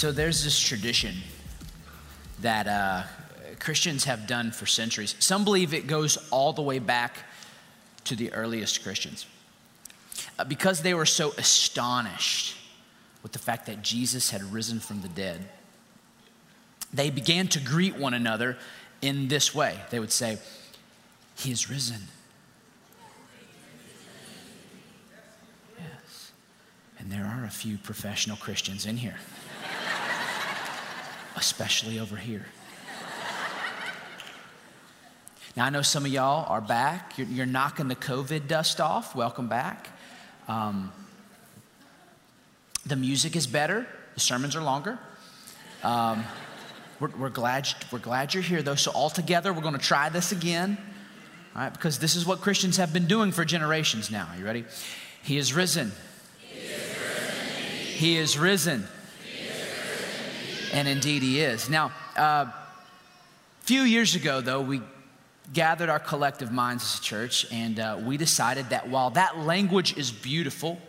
So there's this tradition that uh, Christians have done for centuries. Some believe it goes all the way back to the earliest Christians. Uh, because they were so astonished with the fact that Jesus had risen from the dead, they began to greet one another in this way. They would say, He is risen. Yes. And there are a few professional Christians in here especially over here. Now, I know some of y'all are back. You're, you're knocking the COVID dust off. Welcome back. Um, the music is better, the sermons are longer. Um, we're, we're, glad, we're glad you're here, though. So, all together, we're going to try this again, all right? Because this is what Christians have been doing for generations now. Are you ready? He is risen. He is risen. He is risen. And indeed, he is. Now, a uh, few years ago, though, we gathered our collective minds as a church, and uh, we decided that while that language is beautiful,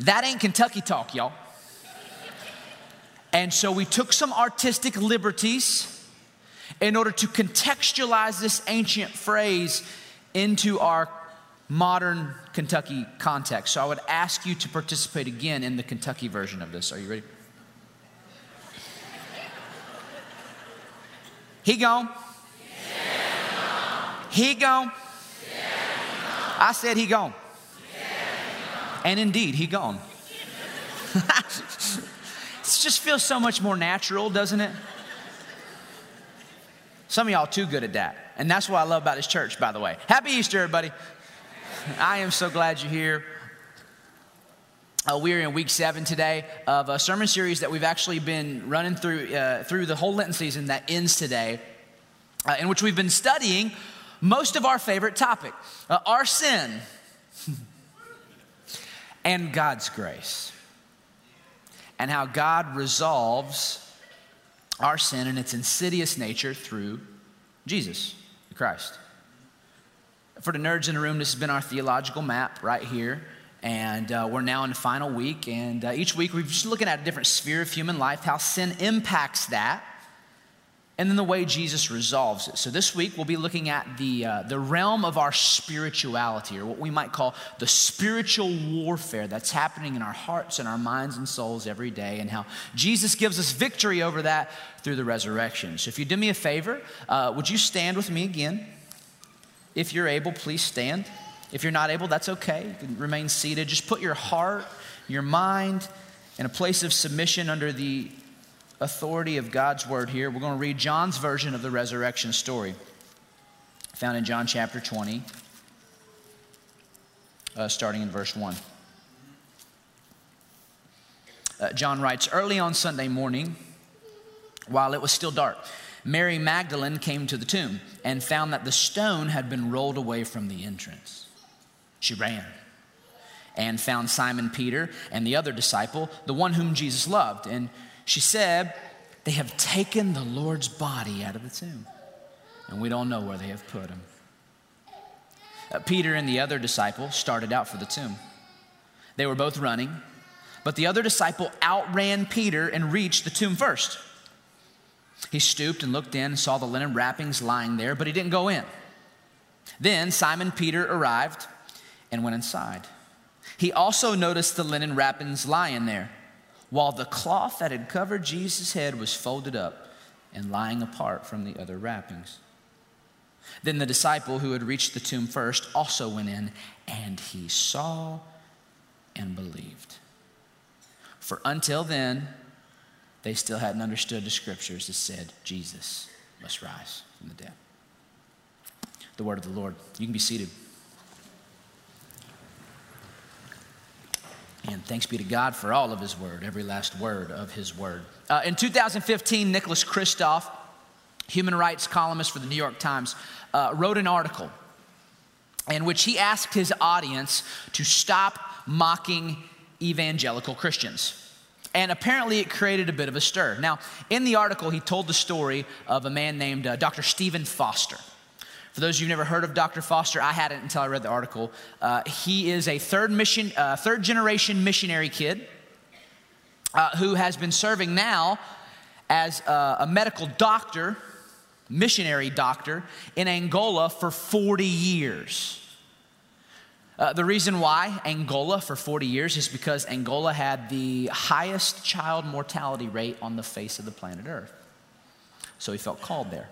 that ain't Kentucky talk, y'all. And so we took some artistic liberties in order to contextualize this ancient phrase into our modern Kentucky context. So I would ask you to participate again in the Kentucky version of this. Are you ready? He gone. He gone. I said he gone. And indeed, he gone. it just feels so much more natural, doesn't it? Some of y'all too good at that. And that's what I love about this church, by the way. Happy Easter, everybody. I am so glad you're here. Uh, we're in week seven today of a sermon series that we've actually been running through uh, through the whole Lenten season that ends today, uh, in which we've been studying most of our favorite topic, uh, our sin and God's grace, and how God resolves our sin and its insidious nature through Jesus Christ. For the nerds in the room, this has been our theological map right here. And uh, we're now in the final week. And uh, each week we're just looking at a different sphere of human life, how sin impacts that, and then the way Jesus resolves it. So this week we'll be looking at the, uh, the realm of our spirituality, or what we might call the spiritual warfare that's happening in our hearts and our minds and souls every day, and how Jesus gives us victory over that through the resurrection. So if you do me a favor, uh, would you stand with me again? If you're able, please stand. If you're not able, that's okay. You can remain seated. Just put your heart, your mind in a place of submission under the authority of God's word here. We're going to read John's version of the resurrection story, found in John chapter 20, uh, starting in verse 1. Uh, John writes Early on Sunday morning, while it was still dark, Mary Magdalene came to the tomb and found that the stone had been rolled away from the entrance. She ran and found Simon Peter and the other disciple, the one whom Jesus loved. And she said, They have taken the Lord's body out of the tomb, and we don't know where they have put him. Uh, Peter and the other disciple started out for the tomb. They were both running, but the other disciple outran Peter and reached the tomb first. He stooped and looked in and saw the linen wrappings lying there, but he didn't go in. Then Simon Peter arrived and went inside. He also noticed the linen wrappings lying there, while the cloth that had covered Jesus' head was folded up and lying apart from the other wrappings. Then the disciple who had reached the tomb first also went in, and he saw and believed. For until then, they still hadn't understood the scriptures that said Jesus must rise from the dead. The word of the Lord. You can be seated. And thanks be to God for all of His word, every last word of His word. Uh, in 2015, Nicholas Kristof, human rights columnist for the New York Times, uh, wrote an article in which he asked his audience to stop mocking evangelical Christians. And apparently, it created a bit of a stir. Now, in the article, he told the story of a man named uh, Dr. Stephen Foster. For those of you who've never heard of Dr. Foster, I hadn't until I read the article. Uh, he is a third, mission, uh, third generation missionary kid uh, who has been serving now as a, a medical doctor, missionary doctor, in Angola for 40 years. Uh, the reason why Angola for 40 years is because Angola had the highest child mortality rate on the face of the planet Earth. So he felt called there.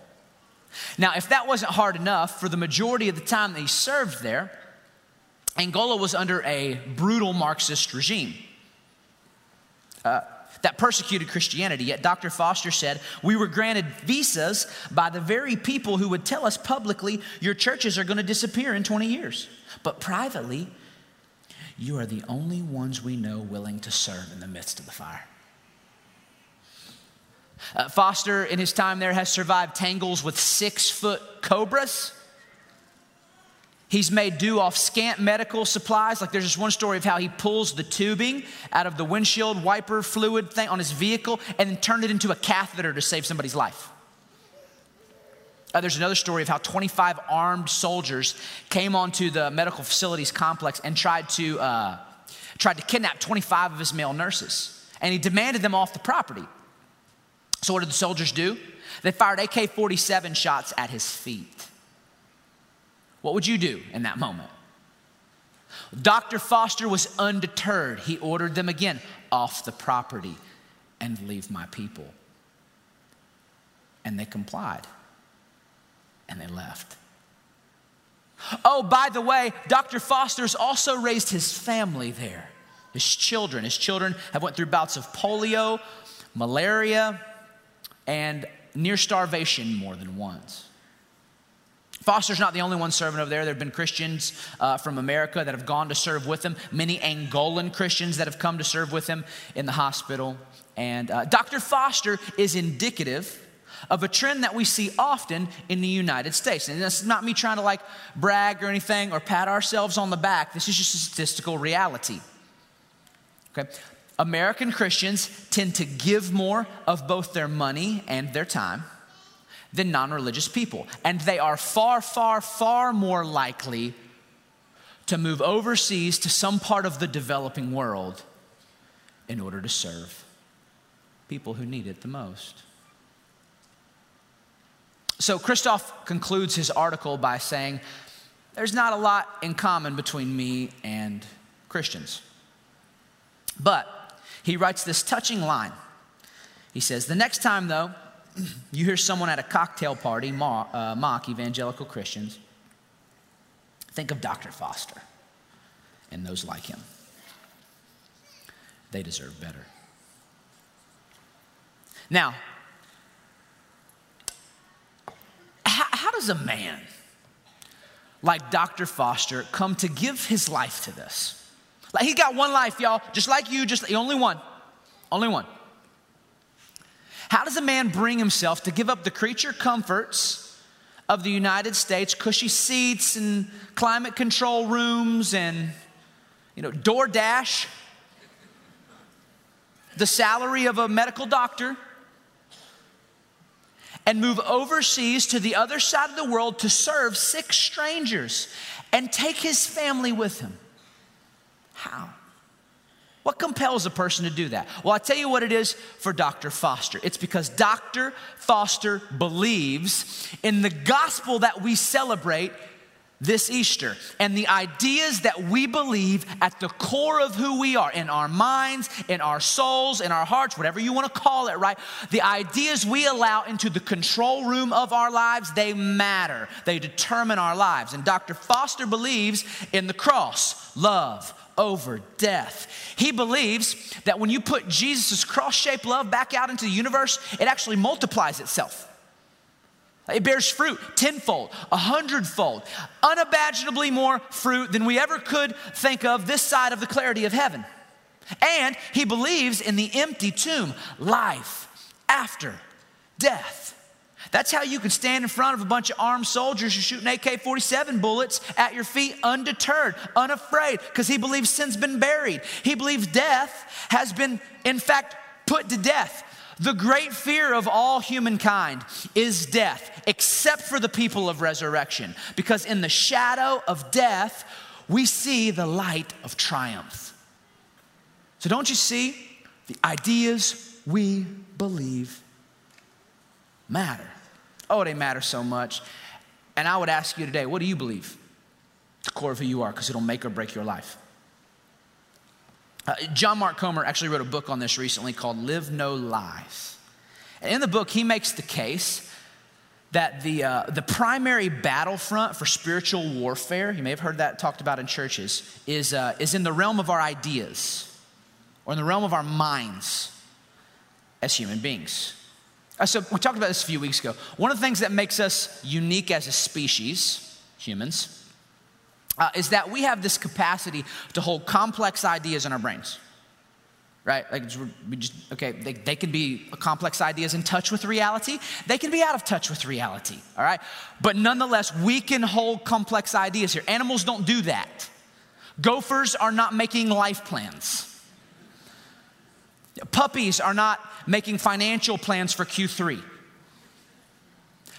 Now, if that wasn't hard enough, for the majority of the time that he served there, Angola was under a brutal Marxist regime. Uh, that persecuted Christianity. Yet Dr. Foster said, We were granted visas by the very people who would tell us publicly, Your churches are going to disappear in 20 years. But privately, you are the only ones we know willing to serve in the midst of the fire. Uh, Foster, in his time there, has survived tangles with six foot cobras. He's made do off scant medical supplies. Like there's just one story of how he pulls the tubing out of the windshield wiper fluid thing on his vehicle and then turned it into a catheter to save somebody's life. Uh, there's another story of how 25 armed soldiers came onto the medical facilities complex and tried to, uh, tried to kidnap 25 of his male nurses. And he demanded them off the property. So, what did the soldiers do? They fired AK 47 shots at his feet. What would you do in that moment? Dr. Foster was undeterred. He ordered them again off the property and leave my people. And they complied and they left. Oh, by the way, Dr. Foster's also raised his family there, his children. His children have went through bouts of polio, malaria, and near starvation more than once. Foster's not the only one serving over there. There have been Christians uh, from America that have gone to serve with him, many Angolan Christians that have come to serve with him in the hospital. And uh, Dr. Foster is indicative of a trend that we see often in the United States. And that's not me trying to like brag or anything or pat ourselves on the back. This is just a statistical reality. Okay? American Christians tend to give more of both their money and their time than non religious people. And they are far, far, far more likely to move overseas to some part of the developing world in order to serve people who need it the most. So Kristof concludes his article by saying, There's not a lot in common between me and Christians. But he writes this touching line. He says, The next time, though, you hear someone at a cocktail party mock, uh, mock evangelical Christians, think of Dr. Foster and those like him. They deserve better. Now, how does a man like Dr. Foster come to give his life to this? Like he got one life, y'all, just like you, just the only one. Only one. How does a man bring himself to give up the creature comforts of the United States, cushy seats and climate control rooms and you know, DoorDash, the salary of a medical doctor? and move overseas to the other side of the world to serve six strangers and take his family with him. How? What compels a person to do that? Well, i tell you what it is for Dr. Foster. It's because Dr. Foster believes in the gospel that we celebrate this Easter and the ideas that we believe at the core of who we are in our minds, in our souls, in our hearts, whatever you want to call it, right? The ideas we allow into the control room of our lives, they matter. They determine our lives. And Dr. Foster believes in the cross, love over death. He believes that when you put Jesus' cross shaped love back out into the universe, it actually multiplies itself. It bears fruit tenfold, a hundredfold, unimaginably more fruit than we ever could think of this side of the clarity of heaven. And he believes in the empty tomb, life after death. That's how you can stand in front of a bunch of armed soldiers who shooting AK 47 bullets at your feet undeterred, unafraid, because he believes sin's been buried. He believes death has been, in fact, put to death. The great fear of all humankind is death, except for the people of resurrection, because in the shadow of death, we see the light of triumph. So, don't you see? The ideas we believe matter. Oh, they matter so much. And I would ask you today what do you believe? The core of who you are, because it'll make or break your life. Uh, John Mark Comer actually wrote a book on this recently called Live No Lies. And in the book, he makes the case that the, uh, the primary battlefront for spiritual warfare, you may have heard that talked about in churches, is, uh, is in the realm of our ideas or in the realm of our minds as human beings. Uh, so, we talked about this a few weeks ago. One of the things that makes us unique as a species, humans, uh, is that we have this capacity to hold complex ideas in our brains. Right? Like, we just, okay, they, they can be complex ideas in touch with reality, they can be out of touch with reality, all right? But nonetheless, we can hold complex ideas here. Animals don't do that. Gophers are not making life plans. Puppies are not making financial plans for Q3.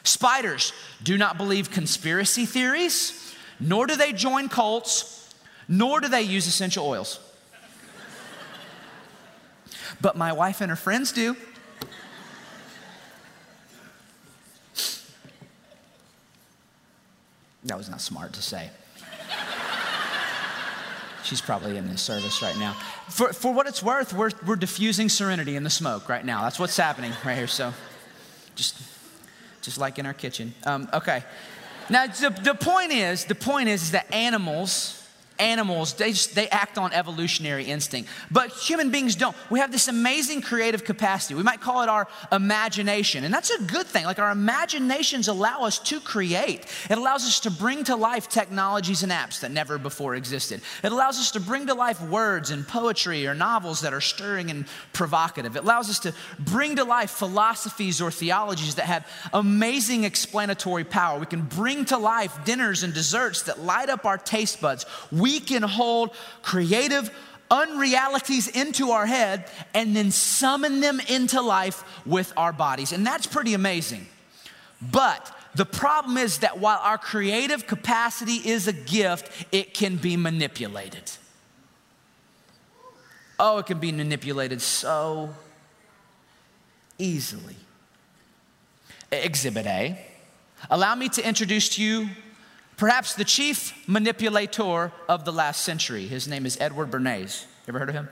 Spiders do not believe conspiracy theories, nor do they join cults, nor do they use essential oils. But my wife and her friends do. That was not smart to say. She's probably in this service right now. For, for what it's worth, we're, we're diffusing serenity in the smoke right now. That's what's happening right here. So just, just like in our kitchen. Um, okay. Now, the, the point is, the point is, is that animals, animals, they, just, they act on evolutionary instinct. But human beings don't. We have this amazing creative capacity. We might call it our imagination. And that's a good thing. Like our imaginations allow us to create, it allows us to bring to life technologies and apps that never before existed. It allows us to bring to life words and poetry or novels that are stirring and provocative. It allows us to bring to life philosophies or theologies that have amazing explanatory power. We can bring to life dinners and desserts that light up our taste buds can hold creative unrealities into our head and then summon them into life with our bodies. And that's pretty amazing. But the problem is that while our creative capacity is a gift, it can be manipulated. Oh, it can be manipulated so easily. Exhibit A. Allow me to introduce to you Perhaps the chief manipulator of the last century. His name is Edward Bernays. Ever heard of him?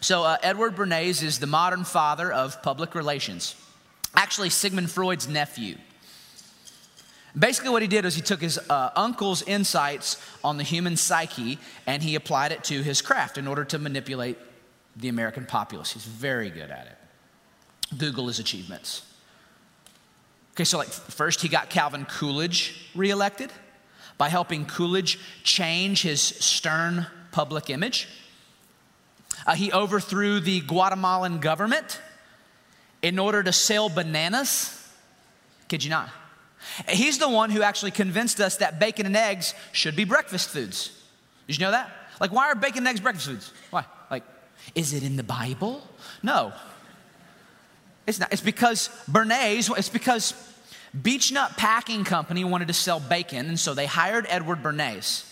So, uh, Edward Bernays is the modern father of public relations, actually, Sigmund Freud's nephew. Basically, what he did was he took his uh, uncle's insights on the human psyche and he applied it to his craft in order to manipulate the American populace. He's very good at it. Google his achievements. Okay, so like first he got Calvin Coolidge reelected by helping Coolidge change his stern public image. Uh, he overthrew the Guatemalan government in order to sell bananas. Kid you not? He's the one who actually convinced us that bacon and eggs should be breakfast foods. Did you know that? Like, why are bacon and eggs breakfast foods? Why? Like, is it in the Bible? No. It's not. It's because Bernays, it's because Beech-Nut Packing Company wanted to sell bacon, and so they hired Edward Bernays.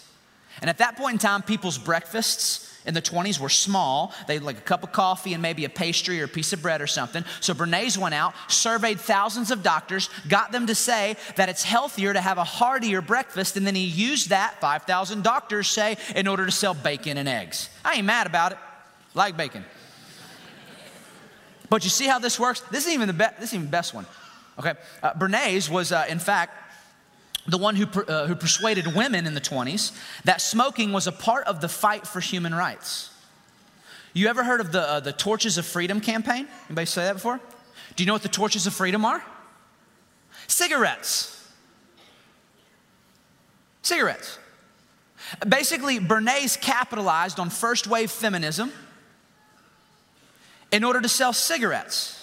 And at that point in time, people's breakfasts in the 20s were small. They had like a cup of coffee and maybe a pastry or a piece of bread or something. So Bernays went out, surveyed thousands of doctors, got them to say that it's healthier to have a heartier breakfast, and then he used that, 5,000 doctors say, in order to sell bacon and eggs. I ain't mad about it. Like bacon. But you see how this works? This is even the best. This is even best one. Okay, uh, Bernays was, uh, in fact, the one who, per, uh, who persuaded women in the 20s that smoking was a part of the fight for human rights. You ever heard of the, uh, the Torches of Freedom campaign? Anybody say that before? Do you know what the Torches of Freedom are? Cigarettes. Cigarettes. Basically, Bernays capitalized on first wave feminism in order to sell cigarettes.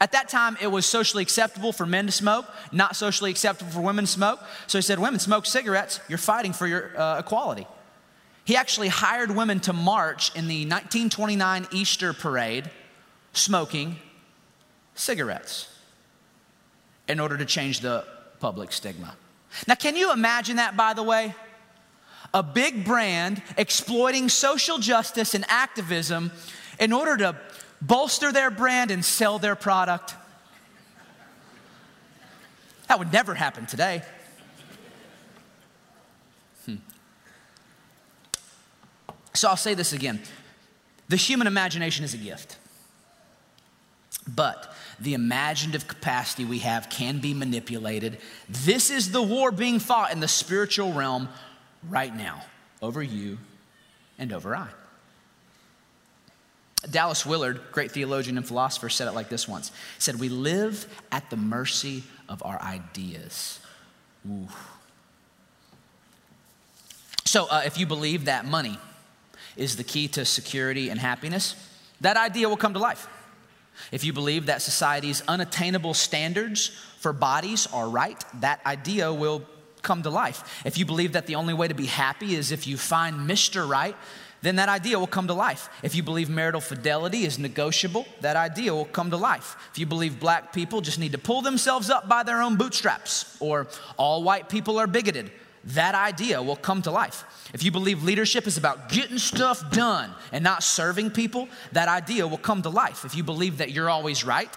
At that time, it was socially acceptable for men to smoke, not socially acceptable for women to smoke. So he said, Women smoke cigarettes, you're fighting for your uh, equality. He actually hired women to march in the 1929 Easter parade smoking cigarettes in order to change the public stigma. Now, can you imagine that, by the way? A big brand exploiting social justice and activism in order to bolster their brand and sell their product. That would never happen today. Hmm. So I'll say this again the human imagination is a gift. But the imaginative capacity we have can be manipulated. This is the war being fought in the spiritual realm right now over you and over I. Dallas Willard, great theologian and philosopher, said it like this once. He said, We live at the mercy of our ideas. Ooh. So, uh, if you believe that money is the key to security and happiness, that idea will come to life. If you believe that society's unattainable standards for bodies are right, that idea will come to life. If you believe that the only way to be happy is if you find Mr. Right, then that idea will come to life. If you believe marital fidelity is negotiable, that idea will come to life. If you believe black people just need to pull themselves up by their own bootstraps, or all white people are bigoted, that idea will come to life. If you believe leadership is about getting stuff done and not serving people, that idea will come to life. If you believe that you're always right,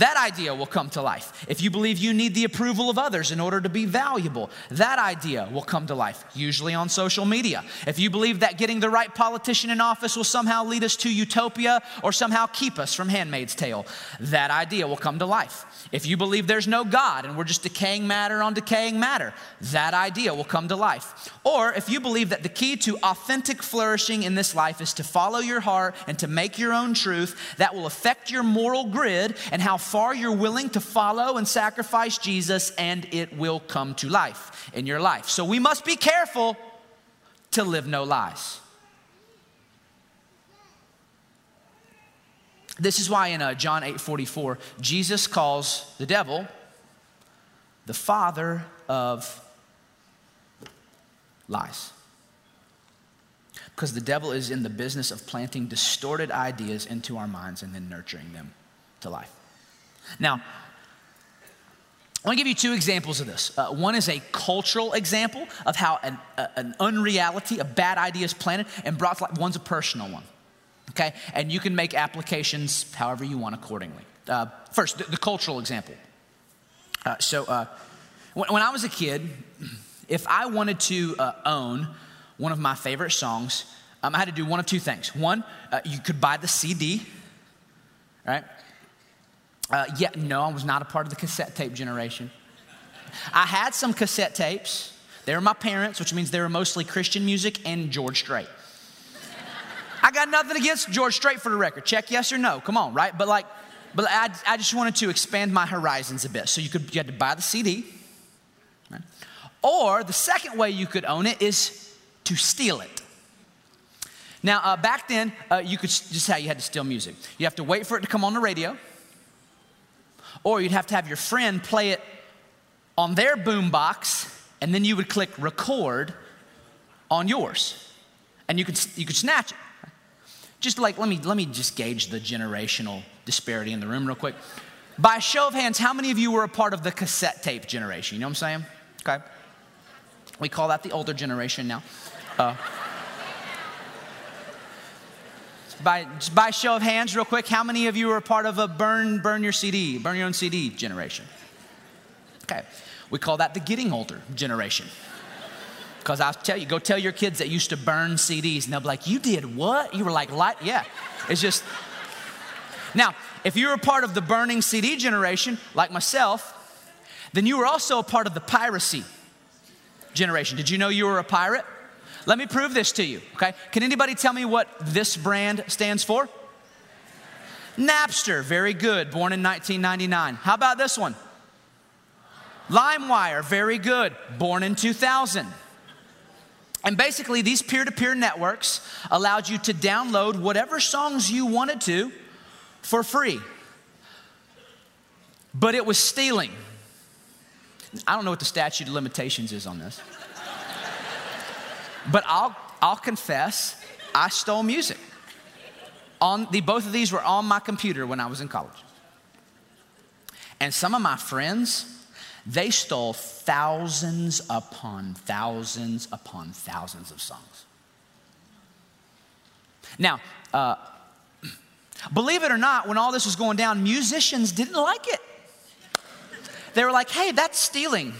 that idea will come to life. If you believe you need the approval of others in order to be valuable, that idea will come to life, usually on social media. If you believe that getting the right politician in office will somehow lead us to utopia or somehow keep us from Handmaid's Tale, that idea will come to life. If you believe there's no God and we're just decaying matter on decaying matter, that idea will come to life. Or if you believe that the key to authentic flourishing in this life is to follow your heart and to make your own truth, that will affect your moral grid and how far you're willing to follow and sacrifice Jesus, and it will come to life in your life. So we must be careful to live no lies. This is why in uh, John 8 44, Jesus calls the devil the father of lies. Because the devil is in the business of planting distorted ideas into our minds and then nurturing them to life. Now, I want to give you two examples of this. Uh, one is a cultural example of how an, uh, an unreality, a bad idea is planted and brought to life. One's a personal one, okay? And you can make applications however you want accordingly. Uh, first, the, the, cultural example. Uh, so, uh, when, when, I was a kid, if I wanted to uh, own one of my favorite songs, um, I had to do one of two things. One, you could buy the CD, right? Uh, yeah, no, I was not a part of the cassette tape generation. I had some cassette tapes. They were my parents, which means they were mostly Christian music and George Strait. I got nothing against George Strait for the record. Check yes or no. Come on, right? But like, but I, I just wanted to expand my horizons a bit. So you could you had to buy the CD. Right? Or the second way you could own it is to steal it. Now, uh, back then, uh, you could just how you had to steal music. You have to wait for it to come on the radio. Or you'd have to have your friend play it on their boombox, and then you would click record on yours. And you could, you could snatch it. Just like, let me, let me just gauge the generational disparity in the room real quick. By a show of hands, how many of you were a part of the cassette tape generation? You know what I'm saying? Okay. We call that the older generation now. Uh, by, by show of hands, real quick, how many of you are part of a burn, burn your CD, burn your own CD generation? Okay, we call that the getting older generation. Because I'll tell you, go tell your kids that used to burn CDs, and they'll be like, You did what? You were like, light? Yeah. It's just. Now, if you were part of the burning CD generation, like myself, then you were also a part of the piracy generation. Did you know you were a pirate? Let me prove this to you, okay? Can anybody tell me what this brand stands for? Napster, very good, born in 1999. How about this one? LimeWire, very good, born in 2000. And basically, these peer to peer networks allowed you to download whatever songs you wanted to for free. But it was stealing. I don't know what the statute of limitations is on this. But I'll, I'll confess, I stole music. On the, both of these were on my computer when I was in college. And some of my friends, they stole thousands upon thousands upon thousands of songs. Now, uh, believe it or not, when all this was going down, musicians didn't like it. They were like, hey, that's stealing.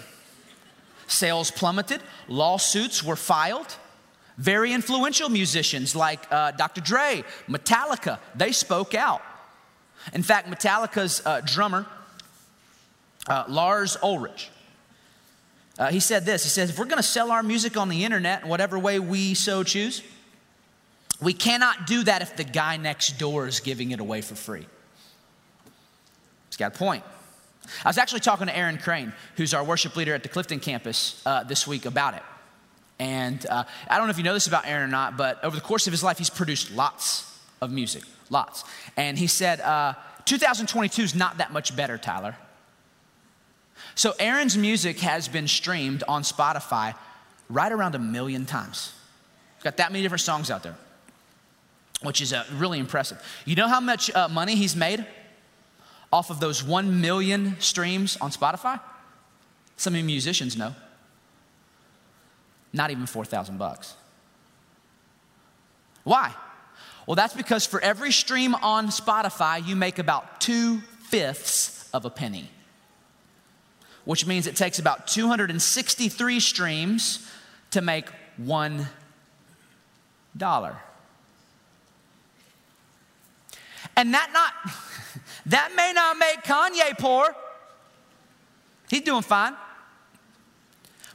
Sales plummeted, lawsuits were filed. Very influential musicians like uh, Dr. Dre, Metallica, they spoke out. In fact, Metallica's uh, drummer, uh, Lars Ulrich. Uh, he said this He says, if we're going to sell our music on the internet in whatever way we so choose, we cannot do that if the guy next door is giving it away for free. He's got a point. I was actually talking to Aaron Crane, who's our worship leader at the Clifton campus uh, this week about it. And uh, I don't know if you know this about Aaron or not, but over the course of his life, he's produced lots of music, lots. And he said, uh, 2022 is not that much better, Tyler. So Aaron's music has been streamed on Spotify right around a million times. He's got that many different songs out there, which is uh, really impressive. You know how much uh, money he's made off of those 1 million streams on Spotify? Some of you musicians know. Not even 4,000 bucks. Why? Well, that's because for every stream on Spotify, you make about two fifths of a penny which means it takes about 263 streams to make one dollar. And that not that may not make Kanye poor. He's doing fine.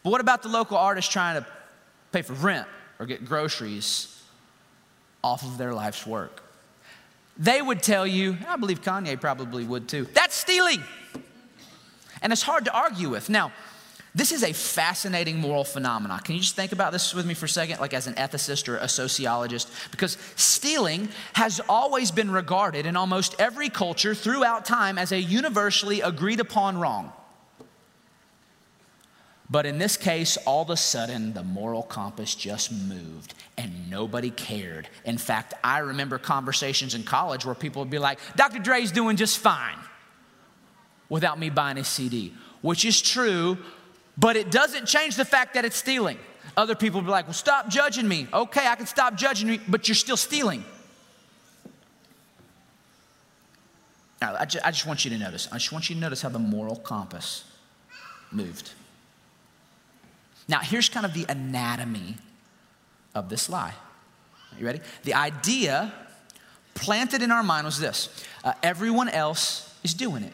But what about the local artist trying to pay for rent or get groceries off of their life's work? They would tell you, I believe Kanye probably would too. That's stealing and it's hard to argue with. Now, this is a fascinating moral phenomenon. Can you just think about this with me for a second, like as an ethicist or a sociologist? Because stealing has always been regarded in almost every culture throughout time as a universally agreed upon wrong. But in this case, all of a sudden, the moral compass just moved and nobody cared. In fact, I remember conversations in college where people would be like, Dr. Dre's doing just fine without me buying a CD, which is true, but it doesn't change the fact that it's stealing. Other people will be like, well, stop judging me. Okay, I can stop judging you, but you're still stealing. Now, I just, I just want you to notice. I just want you to notice how the moral compass moved. Now, here's kind of the anatomy of this lie. Are you ready? The idea planted in our mind was this uh, everyone else is doing it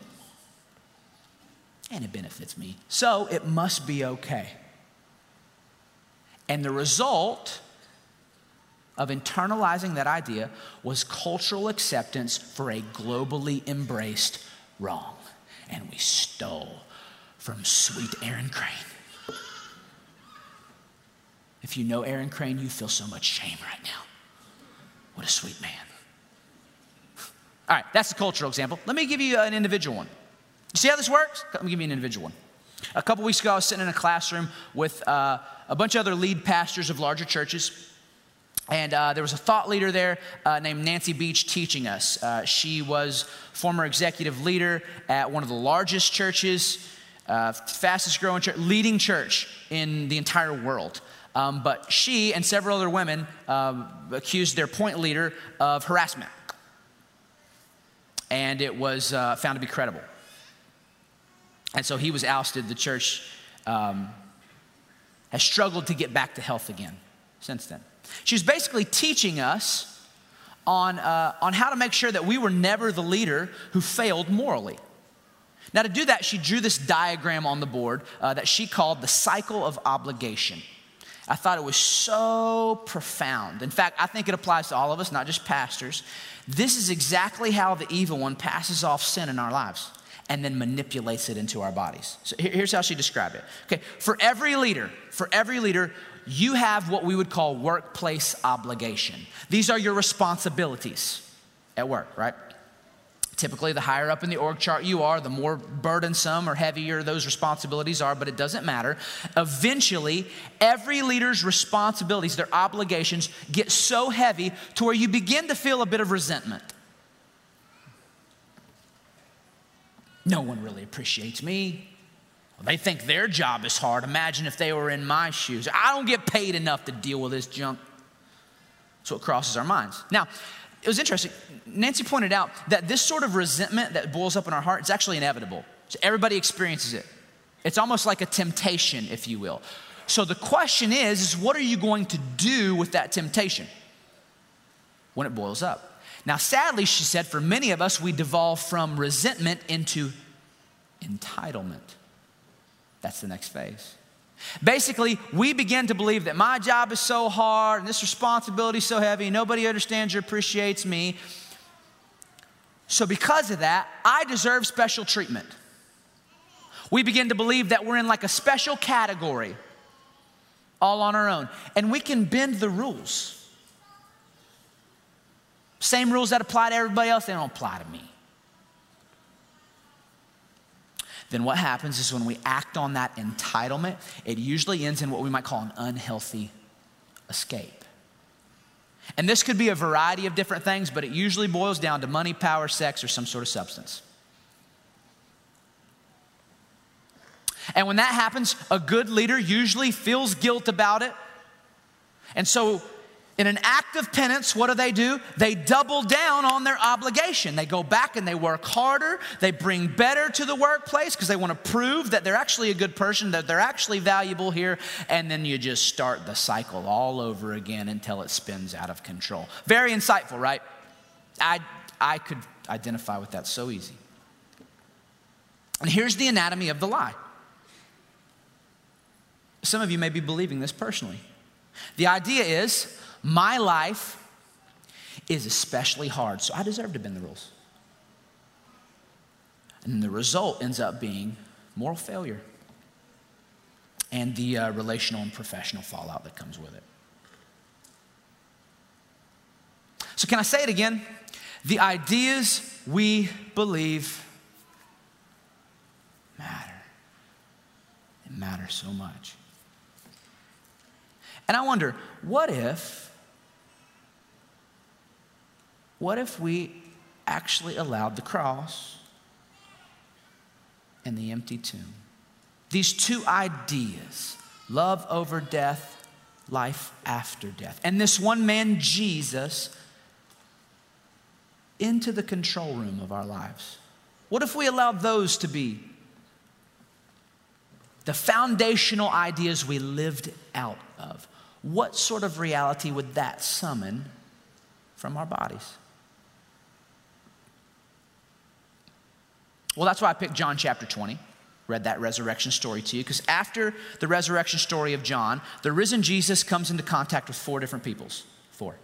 and it benefits me. So it must be okay. And the result of internalizing that idea was cultural acceptance for a globally embraced wrong. And we stole from sweet Aaron Crane. If you know Aaron Crane, you feel so much shame right now. What a sweet man. All right, that's the cultural example. Let me give you an individual one. You see how this works? Let me give you an individual one. A couple weeks ago, I was sitting in a classroom with uh, a bunch of other lead pastors of larger churches. And uh, there was a thought leader there uh, named Nancy Beach teaching us. Uh, she was former executive leader at one of the largest churches, uh, fastest growing church, leading church in the entire world. Um, but she and several other women um, accused their point leader of harassment. And it was uh, found to be credible. And so he was ousted. The church um, has struggled to get back to health again since then. She was basically teaching us on, uh, on how to make sure that we were never the leader who failed morally. Now, to do that, she drew this diagram on the board uh, that she called the cycle of obligation. I thought it was so profound. In fact, I think it applies to all of us, not just pastors. This is exactly how the evil one passes off sin in our lives and then manipulates it into our bodies. So here's how she described it. Okay, for every leader, for every leader, you have what we would call workplace obligation. These are your responsibilities at work, right? Typically, the higher up in the org chart you are, the more burdensome or heavier those responsibilities are, but it doesn't matter. Eventually, every leader's responsibilities, their obligations, get so heavy to where you begin to feel a bit of resentment. No one really appreciates me. They think their job is hard. Imagine if they were in my shoes. I don't get paid enough to deal with this junk. That's what crosses our minds. Now, it was interesting. Nancy pointed out that this sort of resentment that boils up in our heart is actually inevitable. So everybody experiences it. It's almost like a temptation, if you will. So the question is, is what are you going to do with that temptation when it boils up? Now, sadly, she said, for many of us, we devolve from resentment into entitlement. That's the next phase. Basically, we begin to believe that my job is so hard and this responsibility is so heavy, nobody understands or appreciates me. So, because of that, I deserve special treatment. We begin to believe that we're in like a special category all on our own, and we can bend the rules. Same rules that apply to everybody else, they don't apply to me. then what happens is when we act on that entitlement, it usually ends in what we might call an unhealthy escape. And this could be a variety of different things, but it usually boils down to money, power, sex, or some sort of substance. And when that happens, a good leader usually feels guilt about it. And so in an act of penance, what do they do? They double down on their obligation. They go back and they work harder. They bring better to the workplace because they want to prove that they're actually a good person, that they're actually valuable here. And then you just start the cycle all over again until it spins out of control. Very insightful, right? I, I could identify with that so easy. And here's the anatomy of the lie. Some of you may be believing this personally. The idea is my life is especially hard, so I deserve to bend the rules. And the result ends up being moral failure and the uh, relational and professional fallout that comes with it. So, can I say it again? The ideas we believe matter. It matters so much. And I wonder, what if what if we actually allowed the cross and the empty tomb? These two ideas love over death, life after death. And this one man, Jesus, into the control room of our lives. What if we allowed those to be the foundational ideas we lived out of? What sort of reality would that summon from our bodies? Well, that's why I picked John chapter 20. Read that resurrection story to you because after the resurrection story of John, the risen Jesus comes into contact with four different peoples. Four.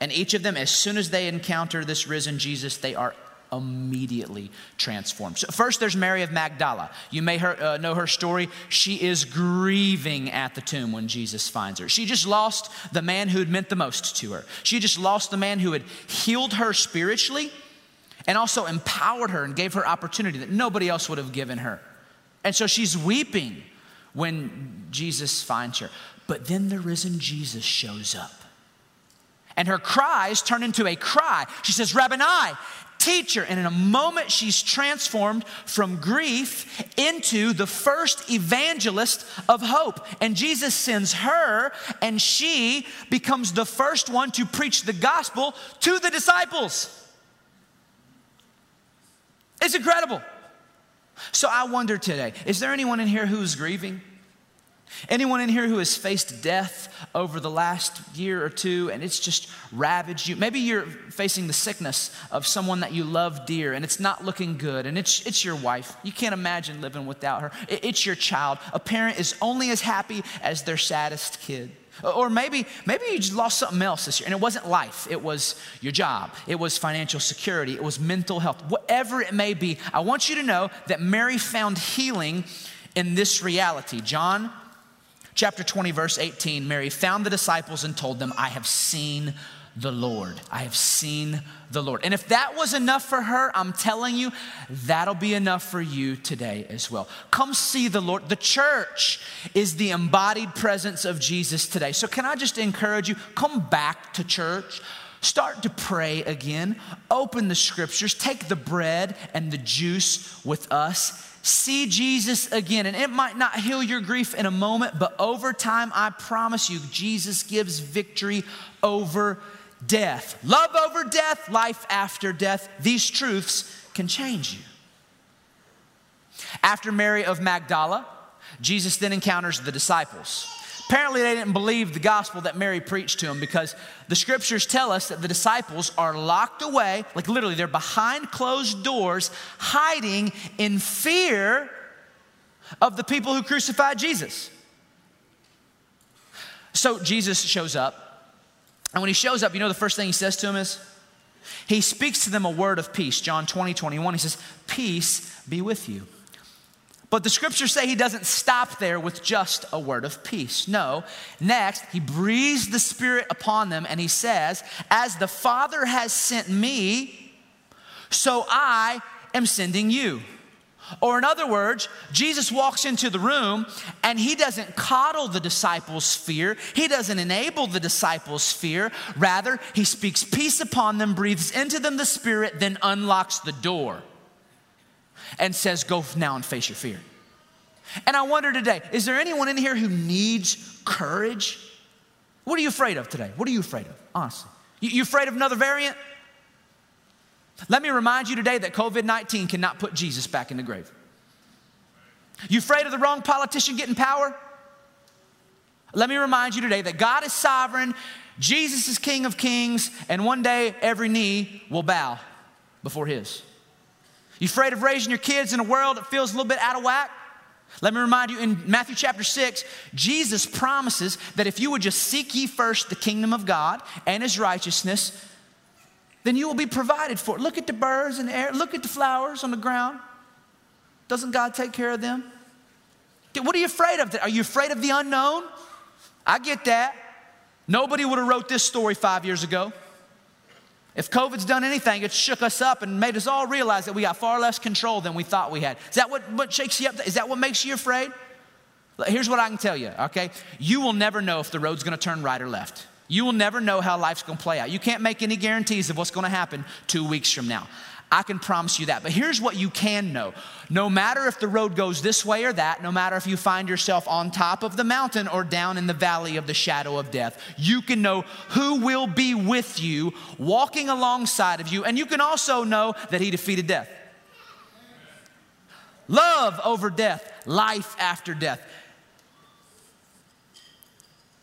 And each of them, as soon as they encounter this risen Jesus, they are immediately transformed. So first, there's Mary of Magdala. You may her, uh, know her story. She is grieving at the tomb when Jesus finds her. She just lost the man who had meant the most to her. She just lost the man who had healed her spiritually and also empowered her and gave her opportunity that nobody else would have given her. And so she's weeping when Jesus finds her. But then the risen Jesus shows up. And her cries turn into a cry. She says, Rabboni, teacher. And in a moment, she's transformed from grief into the first evangelist of hope. And Jesus sends her, and she becomes the first one to preach the gospel to the disciples. It's incredible. So I wonder today is there anyone in here who's grieving? Anyone in here who has faced death over the last year or two and it's just ravaged you? Maybe you're facing the sickness of someone that you love dear and it's not looking good and it's, it's your wife. You can't imagine living without her. It's your child. A parent is only as happy as their saddest kid. Or maybe, maybe you just lost something else this year, and it wasn't life. It was your job. It was financial security. It was mental health. Whatever it may be, I want you to know that Mary found healing in this reality. John Chapter 20, verse 18 Mary found the disciples and told them, I have seen the Lord. I have seen the Lord. And if that was enough for her, I'm telling you, that'll be enough for you today as well. Come see the Lord. The church is the embodied presence of Jesus today. So, can I just encourage you? Come back to church. Start to pray again. Open the scriptures. Take the bread and the juice with us see Jesus again. And it might not heal your grief in a moment, but over time, I promise you, Jesus gives victory over death. Love over death, life after death. These truths can change you. After Mary of Magdala, Jesus then encounters the disciples. Apparently, they didn't believe the gospel that Mary preached to them because the scriptures tell us that the disciples are locked away, like literally, they're behind closed doors, hiding in fear of the people who crucified Jesus. So Jesus shows up and when he shows up, you know the first thing he says to him is? He speaks to them a word of peace. John 20, 21, he says, Peace be with you. But the scriptures say he doesn't stop there with just a word of peace. No. Next, he breathes the Spirit upon them and he says, As the Father has sent me, so I am sending you. Or, in other words, Jesus walks into the room and he doesn't coddle the disciples' fear. He doesn't enable the disciples' fear. Rather, he speaks peace upon them, breathes into them the Spirit, then unlocks the door and says, Go now and face your fear. And I wonder today, is there anyone in here who needs courage? What are you afraid of today? What are you afraid of, honestly? You, afraid of another variant? Let me remind you today that COVID 19 cannot put Jesus back in the grave. You afraid of the wrong politician getting power? Let me remind you today that God is sovereign, Jesus is King of kings, and one day every knee will bow before His. You afraid of raising your kids in a world that feels a little bit out of whack? Let me remind you in Matthew chapter 6, Jesus promises that if you would just seek ye first the kingdom of God and his righteousness, then you will be provided for. Look at the birds in the air, look at the flowers on the ground. Doesn't God take care of them? What are you afraid of? Are you afraid of the unknown? I get that. Nobody would have wrote this story five years ago. If COVID's done anything, it shook us up and made us all realize that we got far less control than we thought we had. Is that what, what shakes you up? Is that what makes you afraid? Here's what I can tell you, okay? You will never know if the road's gonna turn right or left. You will never know how life's gonna play out. You can't make any guarantees of what's gonna happen two weeks from now. I can promise you that. But here's what you can know no matter if the road goes this way or that, no matter if you find yourself on top of the mountain or down in the valley of the shadow of death, you can know who will be with you, walking alongside of you, and you can also know that He defeated death. Love over death, life after death.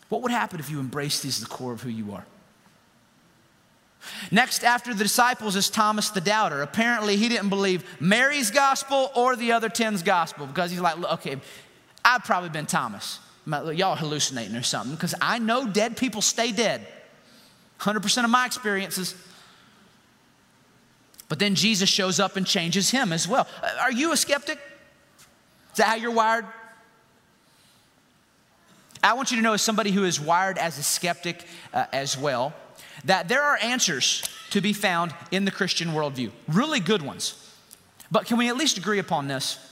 What would happen if you embraced these as the core of who you are? Next, after the disciples, is Thomas the doubter. Apparently, he didn't believe Mary's gospel or the other ten's gospel because he's like, okay, I've probably been Thomas. Y'all hallucinating or something because I know dead people stay dead. 100% of my experiences. But then Jesus shows up and changes him as well. Uh, are you a skeptic? Is that how you're wired? I want you to know, as somebody who is wired as a skeptic uh, as well, that there are answers to be found in the Christian worldview, really good ones. But can we at least agree upon this?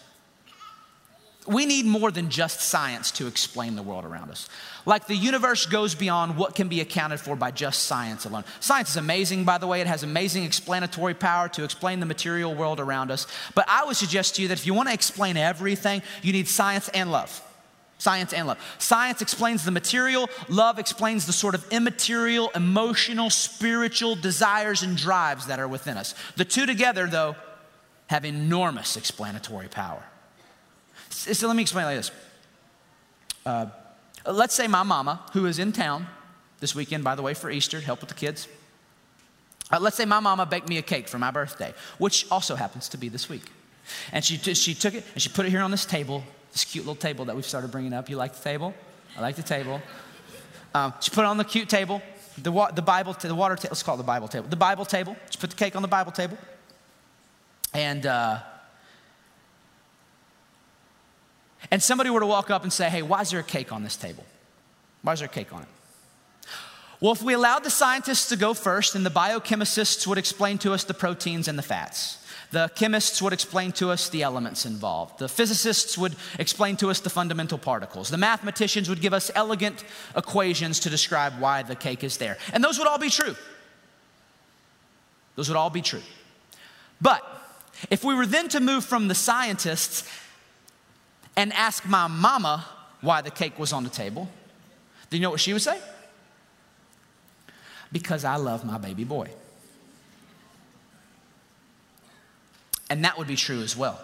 We need more than just science to explain the world around us. Like the universe goes beyond what can be accounted for by just science alone. Science is amazing, by the way. It has amazing explanatory power to explain the material world around us. But I would suggest to you that if you want to explain everything, you need science and love. Science and love. Science explains the material, love explains the sort of immaterial, emotional, spiritual desires and drives that are within us. The two together, though, have enormous explanatory power. So let me explain like this. Uh, let's say my mama, who is in town this weekend, by the way, for Easter, help with the kids. Uh, let's say my mama baked me a cake for my birthday, which also happens to be this week. And she, she took it and she put it here on this table this cute little table that we've started bringing up. You like the table? I like the table. Um, she put it on the cute table, the, wa- the Bible, t- the water table, let's call it the Bible table. The Bible table. She put the cake on the Bible table. And uh, and somebody were to walk up and say, hey, why is there a cake on this table? Why is there a cake on it? Well, if we allowed the scientists to go first, then the biochemists would explain to us the proteins and the fats. The chemists would explain to us the elements involved. The physicists would explain to us the fundamental particles. The mathematicians would give us elegant equations to describe why the cake is there. And those would all be true. Those would all be true. But if we were then to move from the scientists and ask my mama why the cake was on the table, do you know what she would say? Because I love my baby boy. And that would be true as well.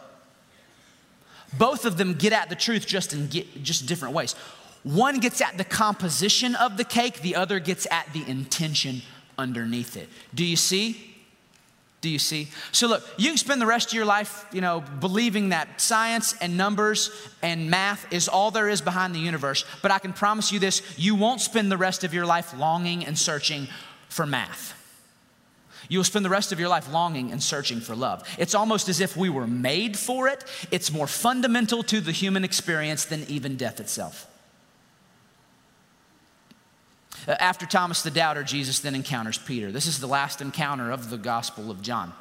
Both of them get at the truth just in just different ways. One gets at the composition of the cake, the other gets at the intention underneath it. Do you see? Do you see? So look, you can spend the rest of your life, you know, believing that science and numbers and math is all there is behind the universe, but I can promise you this, you won't spend the rest of your life longing and searching for math. You will spend the rest of your life longing and searching for love. It's almost as if we were made for it. It's more fundamental to the human experience than even death itself. Uh, after Thomas the doubter, Jesus then encounters Peter. This is the last encounter of the Gospel of John.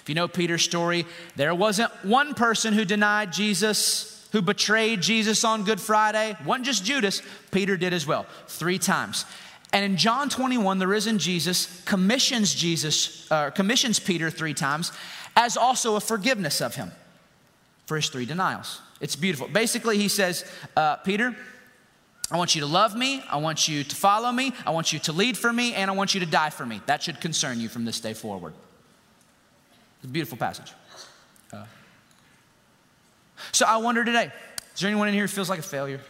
If you know Peter's story, there wasn't one person who denied Jesus, who betrayed Jesus on Good Friday. One just Judas. Peter did as well, three times. And in John 21, the risen Jesus commissions Jesus, uh, commissions Peter three times as also a forgiveness of him for his three denials. It's beautiful. Basically, he says, uh, Peter, I want you to love me. I want you to follow me. I want you to lead for me. And I want you to die for me. That should concern you from this day forward. It's a beautiful passage. Uh, so I wonder today is there anyone in here who feels like a failure?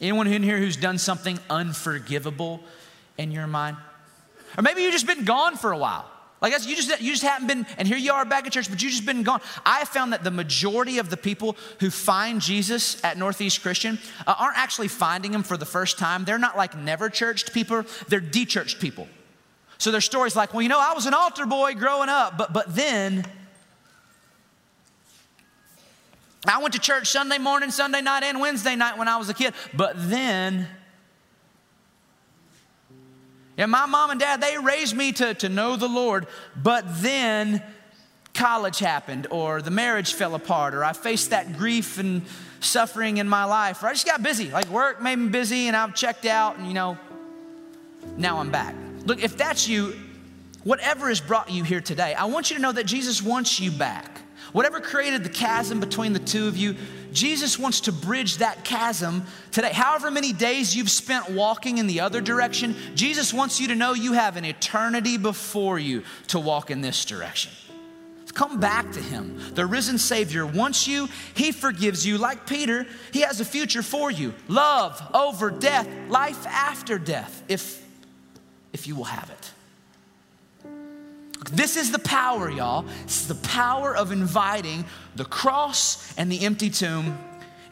Anyone in here who's done something unforgivable in your mind? Or maybe you've just been gone for a while. Like you just you just haven't been, and here you are back at church, but you just been gone. I have found that the majority of the people who find Jesus at Northeast Christian uh, aren't actually finding him for the first time. They're not like never churched people; they're de-churched people. So their stories like, well, you know, I was an altar boy growing up, but but then I went to church Sunday morning, Sunday night, and Wednesday night when I was a kid. But then, yeah, my mom and dad, they raised me to, to know the Lord. But then college happened, or the marriage fell apart, or I faced that grief and suffering in my life, or I just got busy. Like work made me busy, and I've checked out, and you know, now I'm back. Look, if that's you, whatever has brought you here today, I want you to know that Jesus wants you back. Whatever created the chasm between the two of you, Jesus wants to bridge that chasm today. However many days you've spent walking in the other direction, Jesus wants you to know you have an eternity before you to walk in this direction. Come back to Him. The risen Savior wants you, He forgives you. Like Peter, He has a future for you love over death, life after death, if, if you will have it. This is the power, y'all. This is the power of inviting the cross and the empty tomb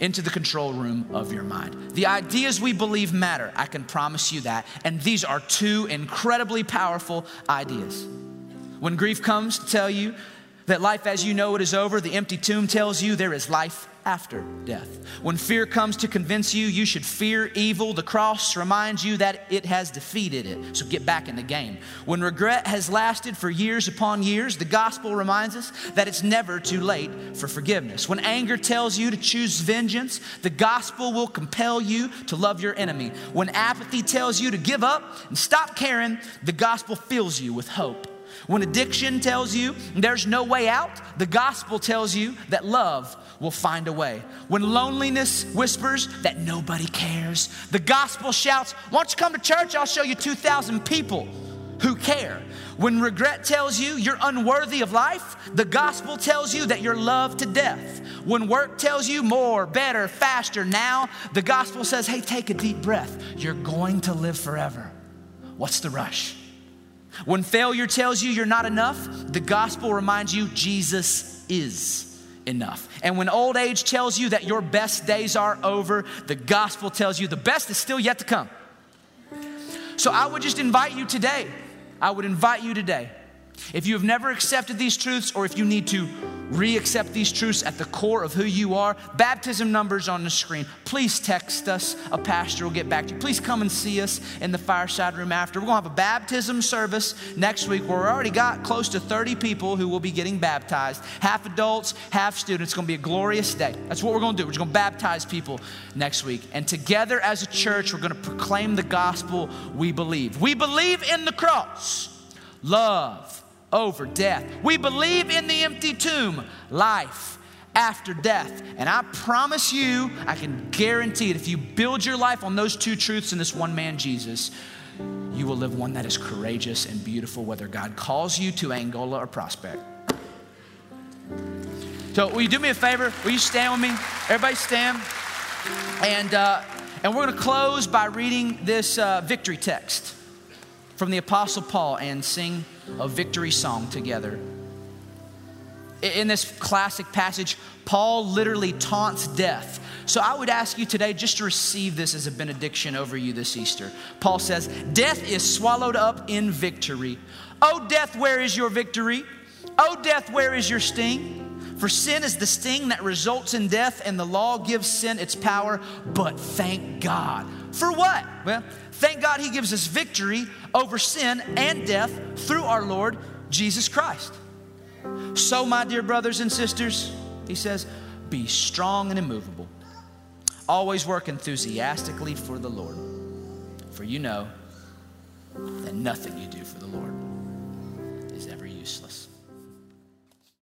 into the control room of your mind. The ideas we believe matter. I can promise you that. And these are two incredibly powerful ideas. When grief comes to tell you that life as you know it is over, the empty tomb tells you there is life after death. When fear comes to convince you you should fear evil, the cross reminds you that it has defeated it. So get back in the game. When regret has lasted for years upon years, the gospel reminds us that it's never too late for forgiveness. When anger tells you to choose vengeance, the gospel will compel you to love your enemy. When apathy tells you to give up and stop caring, the gospel fills you with hope. When addiction tells you there's no way out, the gospel tells you that love will find a way. When loneliness whispers that nobody cares, the gospel shouts, Why don't you come to church? I'll show you 2,000 people who care. When regret tells you you're unworthy of life, the gospel tells you that you're loved to death. When work tells you more, better, faster now, the gospel says, Hey, take a deep breath. You're going to live forever. What's the rush? When failure tells you you're not enough, the gospel reminds you Jesus is enough. And when old age tells you that your best days are over, the gospel tells you the best is still yet to come. So I would just invite you today, I would invite you today, if you have never accepted these truths or if you need to re accept these truths at the core of who you are, baptism numbers on the screen. Please text us. A pastor will get back to you. Please come and see us in the fireside room after. We're going to have a baptism service next week where we already got close to 30 people who will be getting baptized half adults, half students. It's going to be a glorious day. That's what we're going to do. We're just going to baptize people next week. And together as a church, we're going to proclaim the gospel we believe. We believe in the cross, love over death. We believe in the empty tomb, life after death. And I promise you, I can guarantee it, if you build your life on those two truths in this one man, Jesus, you will live one that is courageous and beautiful, whether God calls you to Angola or Prospect. So, will you do me a favor? Will you stand with me? Everybody stand. And, uh, and we're going to close by reading this uh, victory text from the Apostle Paul and sing a victory song together. In this classic passage, Paul literally taunts death. So I would ask you today just to receive this as a benediction over you this Easter. Paul says, Death is swallowed up in victory. Oh, death, where is your victory? Oh, death, where is your sting? For sin is the sting that results in death, and the law gives sin its power. But thank God. For what? Well, thank God he gives us victory over sin and death through our Lord Jesus Christ. So, my dear brothers and sisters, he says, be strong and immovable. Always work enthusiastically for the Lord. For you know that nothing you do for the Lord.